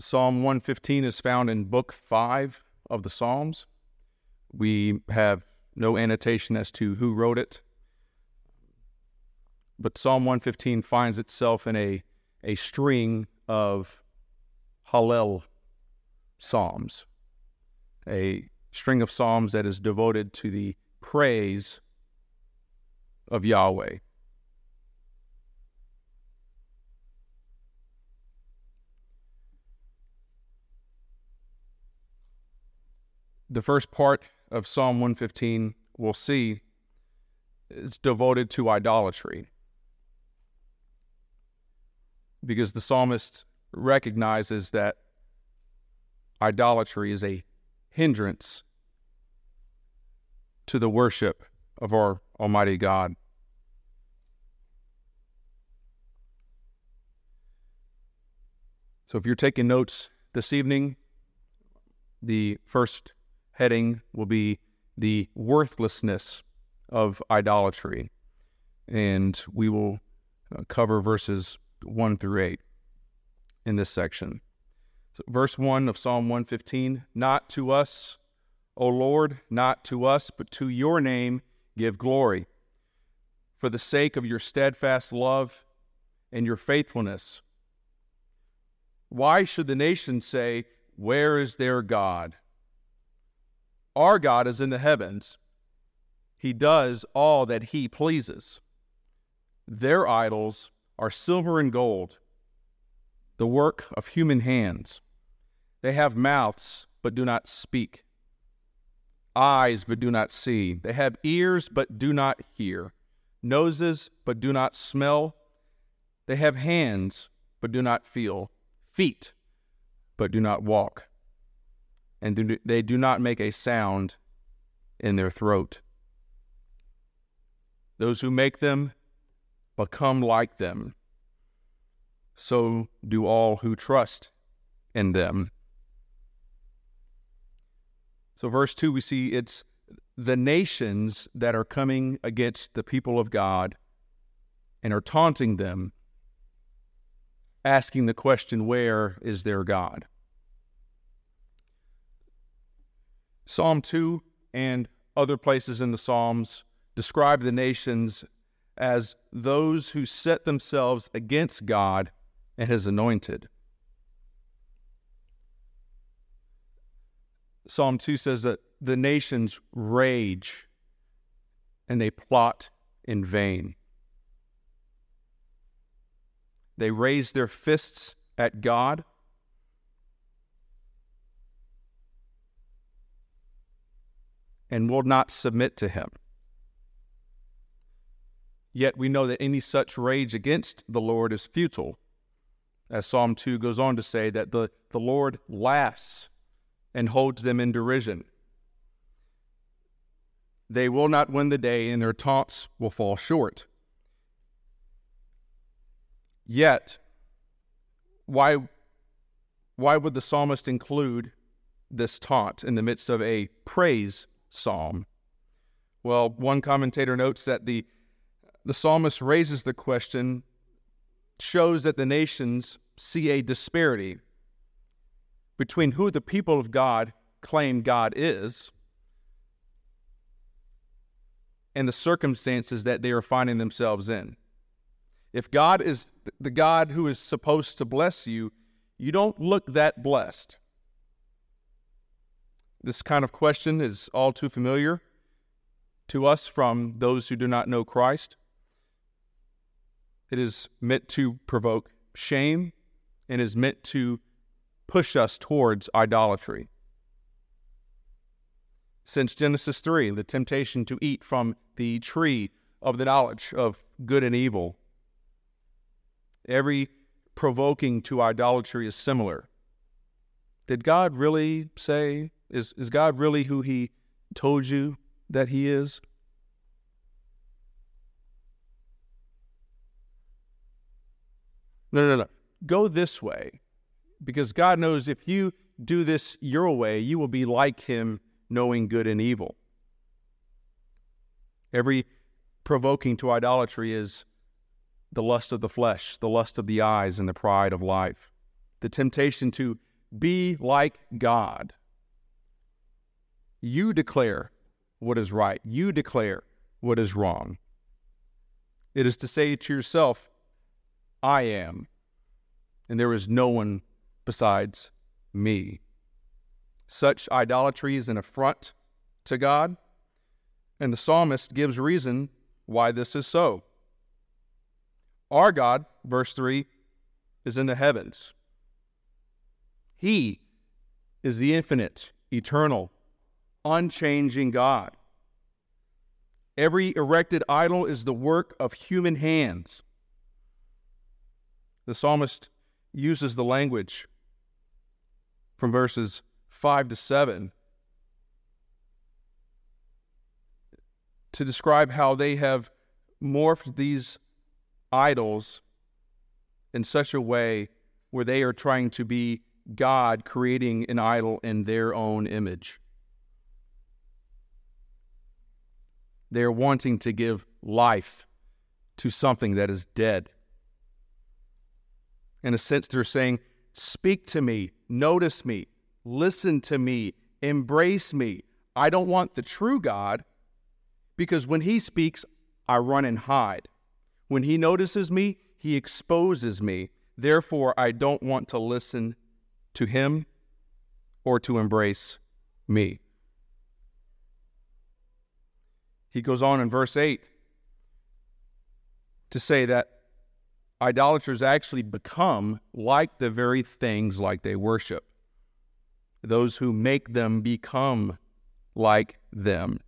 Psalm 115 is found in Book 5 of the Psalms. We have no annotation as to who wrote it, but Psalm 115 finds itself in a, a string of Hallel Psalms, a string of Psalms that is devoted to the praise of Yahweh. The first part of Psalm 115 we'll see is devoted to idolatry. Because the psalmist recognizes that idolatry is a hindrance to the worship of our Almighty God. So if you're taking notes this evening, the first heading will be the worthlessness of idolatry. And we will uh, cover verses 1 through 8 in this section. So verse 1 of Psalm 115 Not to us, O Lord, not to us, but to your name give glory. For the sake of your steadfast love and your faithfulness. Why should the nations say, Where is their God? Our God is in the heavens. He does all that he pleases. Their idols are silver and gold, the work of human hands. They have mouths, but do not speak, eyes, but do not see. They have ears, but do not hear, noses, but do not smell. They have hands, but do not feel, feet, but do not walk and do, they do not make a sound in their throat. Those who make them become like them. So do all who trust in them. So, verse 2, we see it's the nations that are coming against the people of God and are taunting them, asking the question, Where is their God? Psalm 2 and other places in the Psalms describe the nations as those who set themselves against God and his anointed. Psalm 2 says that the nations rage and they plot in vain. They raise their fists at God and will not submit to him. Yet we know that any such rage against the Lord is futile. As Psalm 2 goes on to say, that the, the Lord laughs and holds them in derision. They will not win the day, and their taunts will fall short. Yet, why, why would the psalmist include this taunt in the midst of a praise psalm? Well, one commentator notes that the, the psalmist raises the question, shows that the nations see a disparity between who the people of God claim God is and the circumstances that they are finding themselves in. If God is the God who is supposed to bless you, you don't look that blessed. This kind of question is all too familiar to us from those who do not know Christ. It is meant to provoke shame and is meant to push us towards idolatry. Since Genesis 3, the temptation to eat from the tree of the knowledge of good and evil, every provoking to idolatry is similar. Did God really say is, is God really who He told you that He is? No, no, no. Go this way. Because God knows if you do this your way, you will be like Him, knowing good and evil. Every provoking to idolatry is the lust of the flesh, the lust of the eyes, and the pride of life. The temptation to be like God. You declare what is right, you declare what is wrong. It is to say to yourself, I am, and there is no one besides me. Such idolatry is an affront to God, and the psalmist gives reason why this is so. Our God, verse 3, is in the heavens. He is the infinite, eternal, unchanging God. Every erected idol is the work of human hands. The psalmist uses the language from verses 5 to 7 to describe how they have morphed these idols in such a way where they are trying to be God creating an idol in their own image. They are wanting to give life to something that is dead. In a sense, they're saying, Speak to me, notice me, listen to me, embrace me. I don't want the true God because when He speaks, I run and hide. When He notices me, He exposes me. Therefore, I don't want to listen to Him or to embrace me. He goes on in verse 8 to say that idolaters actually become like the very things like they worship. Those who make them become like them.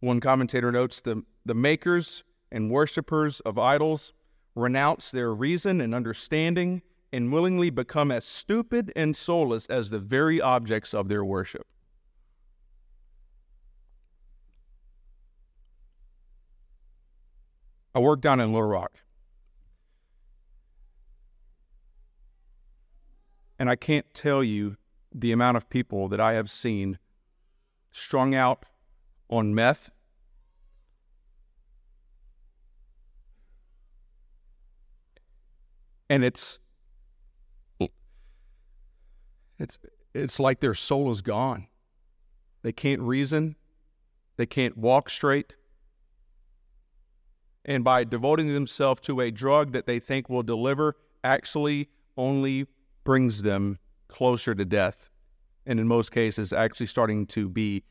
One commentator notes the, the makers and worshippers of idols renounce their reason and understanding and willingly become as stupid and soulless as the very objects of their worship. I worked down in Little Rock. And I can't tell you the amount of people that I have seen strung out on meth. And it's it's it's like their soul is gone. They can't reason. They can't walk straight and by devoting themselves to a drug that they think will deliver actually only brings them closer to death and in most cases actually starting to be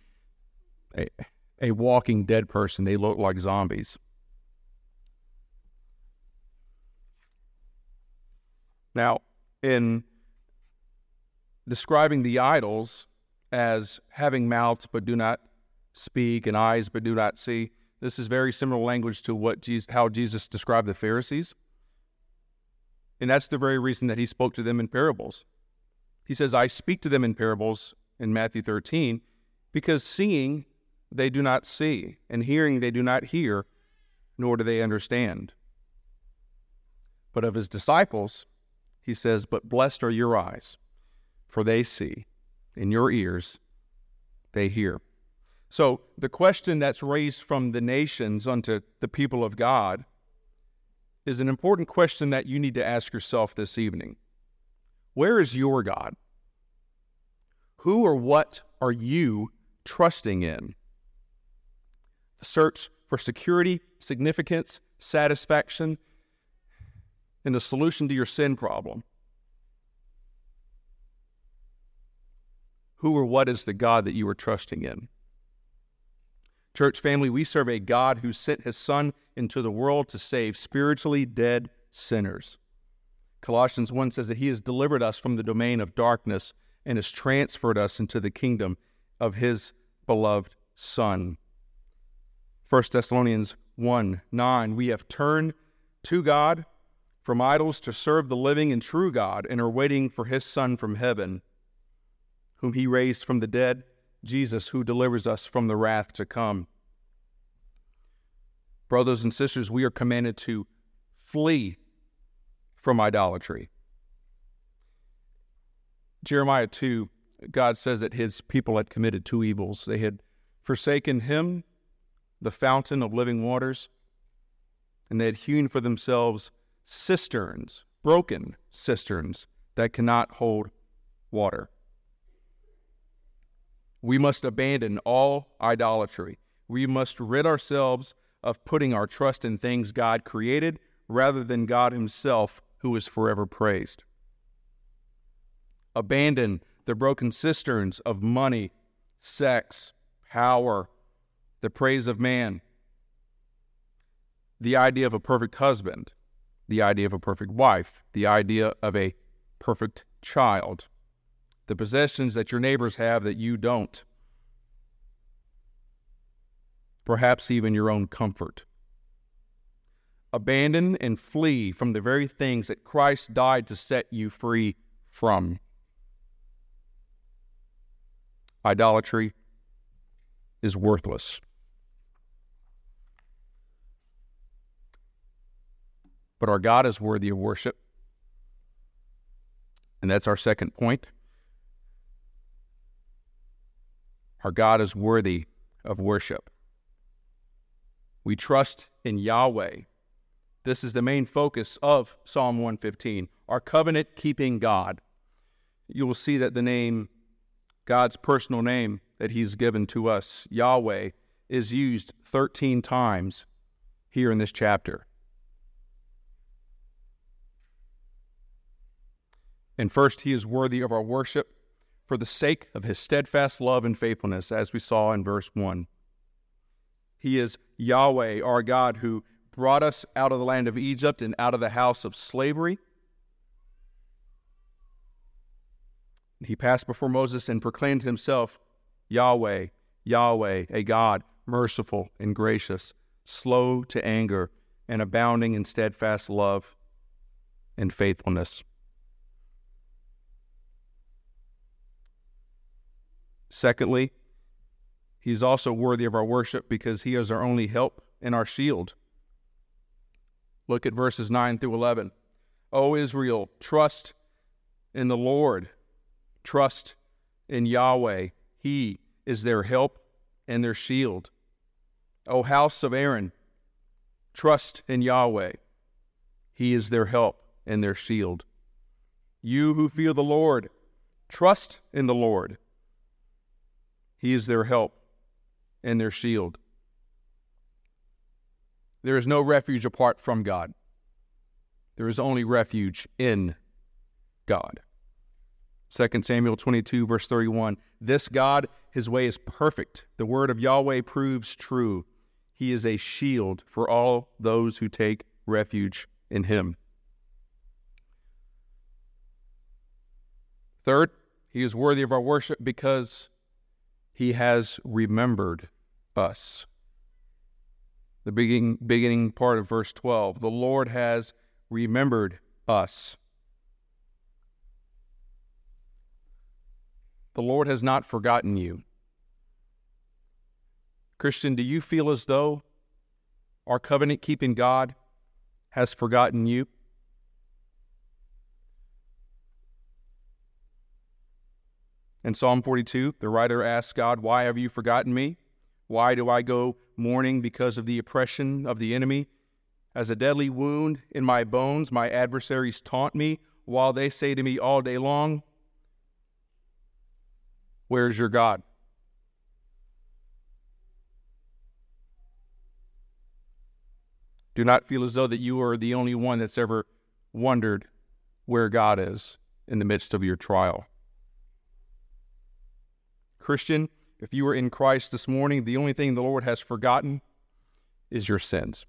a, a walking dead person. They look like zombies. Now in describing the idols as having mouths but do not speak and eyes but do not see this is very similar language to what Jesus, how Jesus described the Pharisees. And that's the very reason that he spoke to them in parables. He says, I speak to them in parables in Matthew 13 because seeing they do not see, and hearing they do not hear, nor do they understand. But of his disciples, he says, But blessed are your eyes, for they see, and your ears, they hear. So, the question that's raised from the nations unto the people of God is an important question that you need to ask yourself this evening. Where is your God? Who or what are you trusting in? The search for security, significance, satisfaction, and the solution to your sin problem. Who or what is the God that you are trusting in? Church family, we serve a God who sent his Son into the world to save spiritually dead sinners. Colossians 1 says that he has delivered us from the domain of darkness and has transferred us into the kingdom of his beloved Son. 1 Thessalonians 1 9, we have turned to God from idols to serve the living and true God and are waiting for his Son from heaven, whom he raised from the dead Jesus who delivers us from the wrath to come. Brothers and sisters, we are commanded to flee from idolatry. Jeremiah 2, God says that his people had committed two evils. They had forsaken him, the fountain of living waters, and they had hewn for themselves cisterns, broken cisterns, that cannot hold water. We must abandon all idolatry. We must rid ourselves of putting our trust in things God created rather than God Himself, who is forever praised. Abandon the broken cisterns of money, sex, power, the praise of man, the idea of a perfect husband, the idea of a perfect wife, the idea of a perfect child, the possessions that your neighbors have that you don't, perhaps even your own comfort. Abandon and flee from the very things that Christ died to set you free from. Idolatry is worthless. But our God is worthy of worship. And that's our second point. Our God is worthy of worship. We trust in Yahweh. This is the main focus of Psalm 115, our covenant keeping God. You will see that the name, God's personal name that He's given to us, Yahweh, is used 13 times here in this chapter. And first, he is worthy of our worship for the sake of his steadfast love and faithfulness, as we saw in verse 1. He is Yahweh, our God, who brought us out of the land of Egypt and out of the house of slavery. He passed before Moses and proclaimed himself Yahweh, Yahweh, a God, merciful and gracious, slow to anger, and abounding in steadfast love and faithfulness. Secondly, he is also worthy of our worship because he is our only help and our shield. Look at verses 9 through 11. O Israel, trust in the Lord, trust in Yahweh. He is their help and their shield. O house of Aaron, trust in Yahweh. He is their help and their shield. You who fear the Lord, trust in the Lord. He is their help and their shield. There is no refuge apart from God. There is only refuge in God. 2 Samuel 22, verse 31. This God, his way is perfect. The word of Yahweh proves true. He is a shield for all those who take refuge in him. Third, he is worthy of our worship because he has remembered us. The beginning, beginning part of verse 12 the Lord has remembered us. The Lord has not forgotten you. Christian, do you feel as though our covenant keeping God has forgotten you? In Psalm 42, the writer asks God, Why have you forgotten me? Why do I go mourning because of the oppression of the enemy? As a deadly wound in my bones, my adversaries taunt me, while they say to me all day long, Where's your God? Do not feel as though that you are the only one that's ever wondered where God is in the midst of your trial. Christian, if you are in Christ this morning, the only thing the Lord has forgotten is your sins.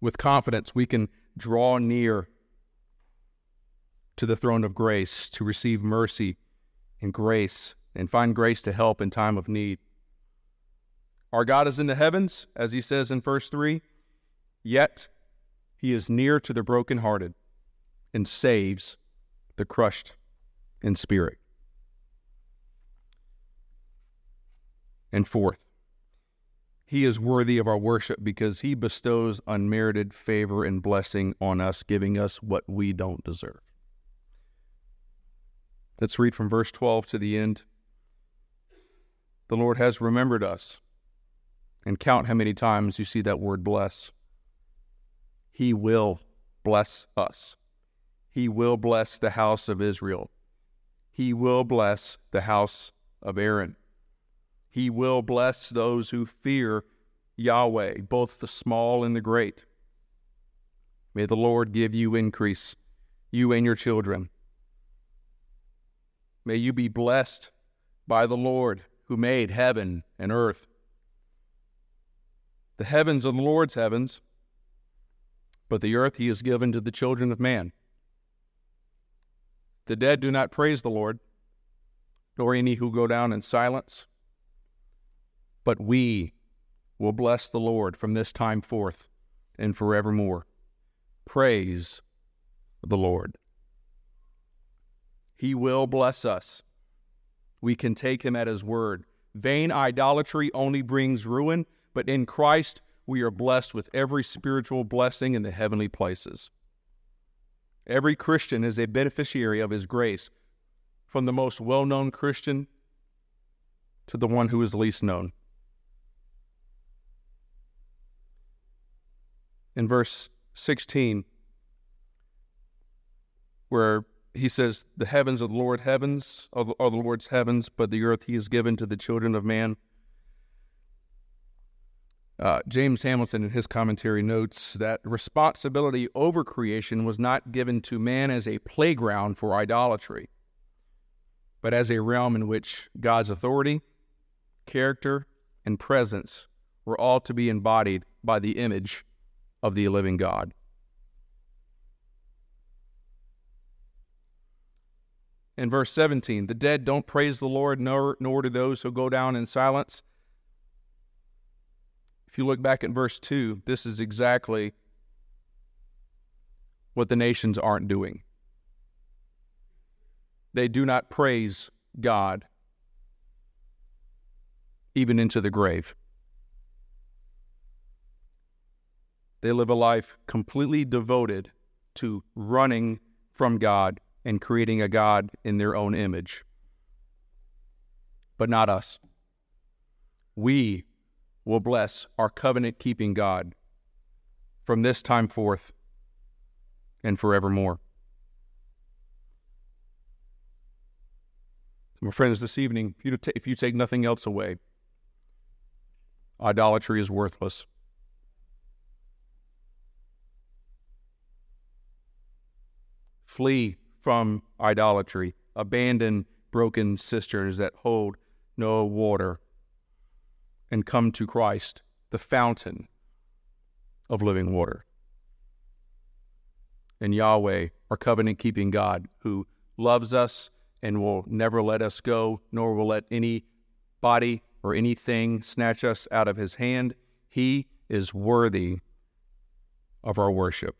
With confidence, we can draw near to the throne of grace to receive mercy and grace and find grace to help in time of need. Our God is in the heavens, as he says in verse 3, yet he is near to the brokenhearted and saves the crushed in spirit. And fourth, he is worthy of our worship because he bestows unmerited favor and blessing on us, giving us what we don't deserve. Let's read from verse 12 to the end. The Lord has remembered us. And count how many times you see that word bless. He will bless us. He will bless the house of Israel. He will bless the house of Aaron. He will bless those who fear Yahweh, both the small and the great. May the Lord give you increase, you and your children. May you be blessed by the Lord who made heaven and earth. The heavens are the Lord's heavens, but the earth he has given to the children of man. The dead do not praise the Lord, nor any who go down in silence. But we will bless the Lord from this time forth and forevermore. Praise the Lord. He will bless us. We can take him at his word. Vain idolatry only brings ruin, but in Christ we are blessed with every spiritual blessing in the heavenly places. Every Christian is a beneficiary of his grace, from the most well known Christian to the one who is least known. In verse 16, where he says, The heavens are the Lord heavens are the Lord's heavens, but the earth he has given to the children of man. Uh, James Hamilton, in his commentary, notes that responsibility over creation was not given to man as a playground for idolatry, but as a realm in which God's authority, character, and presence were all to be embodied by the image of the living God. In verse 17, the dead don't praise the Lord, nor, nor do those who go down in silence. If you look back at verse 2, this is exactly what the nations aren't doing. They do not praise God, even into the grave. They live a life completely devoted to running from God and creating a God in their own image. But not us. We will bless our covenant keeping God from this time forth and forevermore. my friends, this evening, if you, if you take nothing else away, idolatry is worthless. Flee from idolatry. Abandon broken cisterns that hold no water and come to Christ, the fountain of living water. And Yahweh, our covenant keeping God, who loves us and will never let us go, nor will let any body or anything snatch us out of his hand. He is worthy of our worship.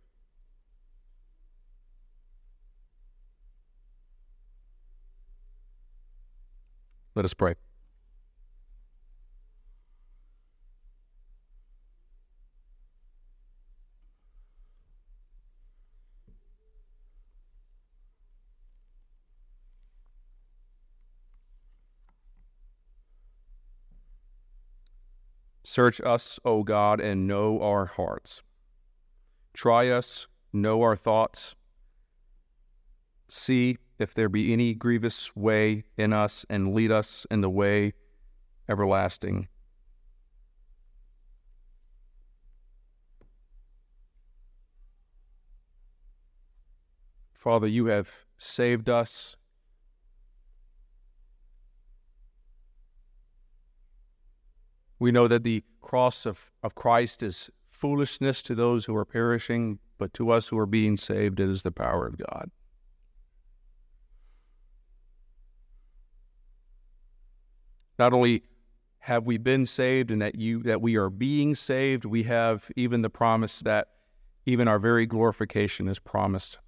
Let us pray. Search us, O God, and know our hearts. Try us, know our thoughts. See if there be any grievous way in us, and lead us in the way everlasting. Father, you have saved us. We know that the cross of, of Christ is foolishness to those who are perishing, but to us who are being saved, it is the power of God. Not only have we been saved and that you that we are being saved, we have even the promise that even our very glorification is promised.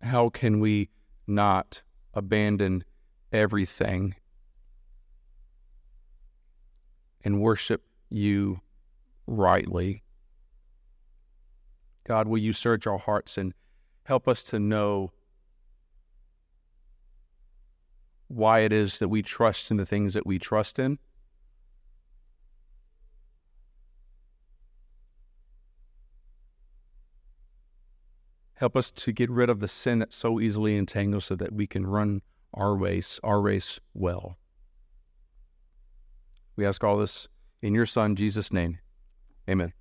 How can we not abandon everything and worship you rightly. God, will you search our hearts and help us to know why it is that we trust in the things that we trust in? Help us to get rid of the sin that so easily entangles so that we can run our race, our race well. We ask all this in your Son, Jesus' name. Amen.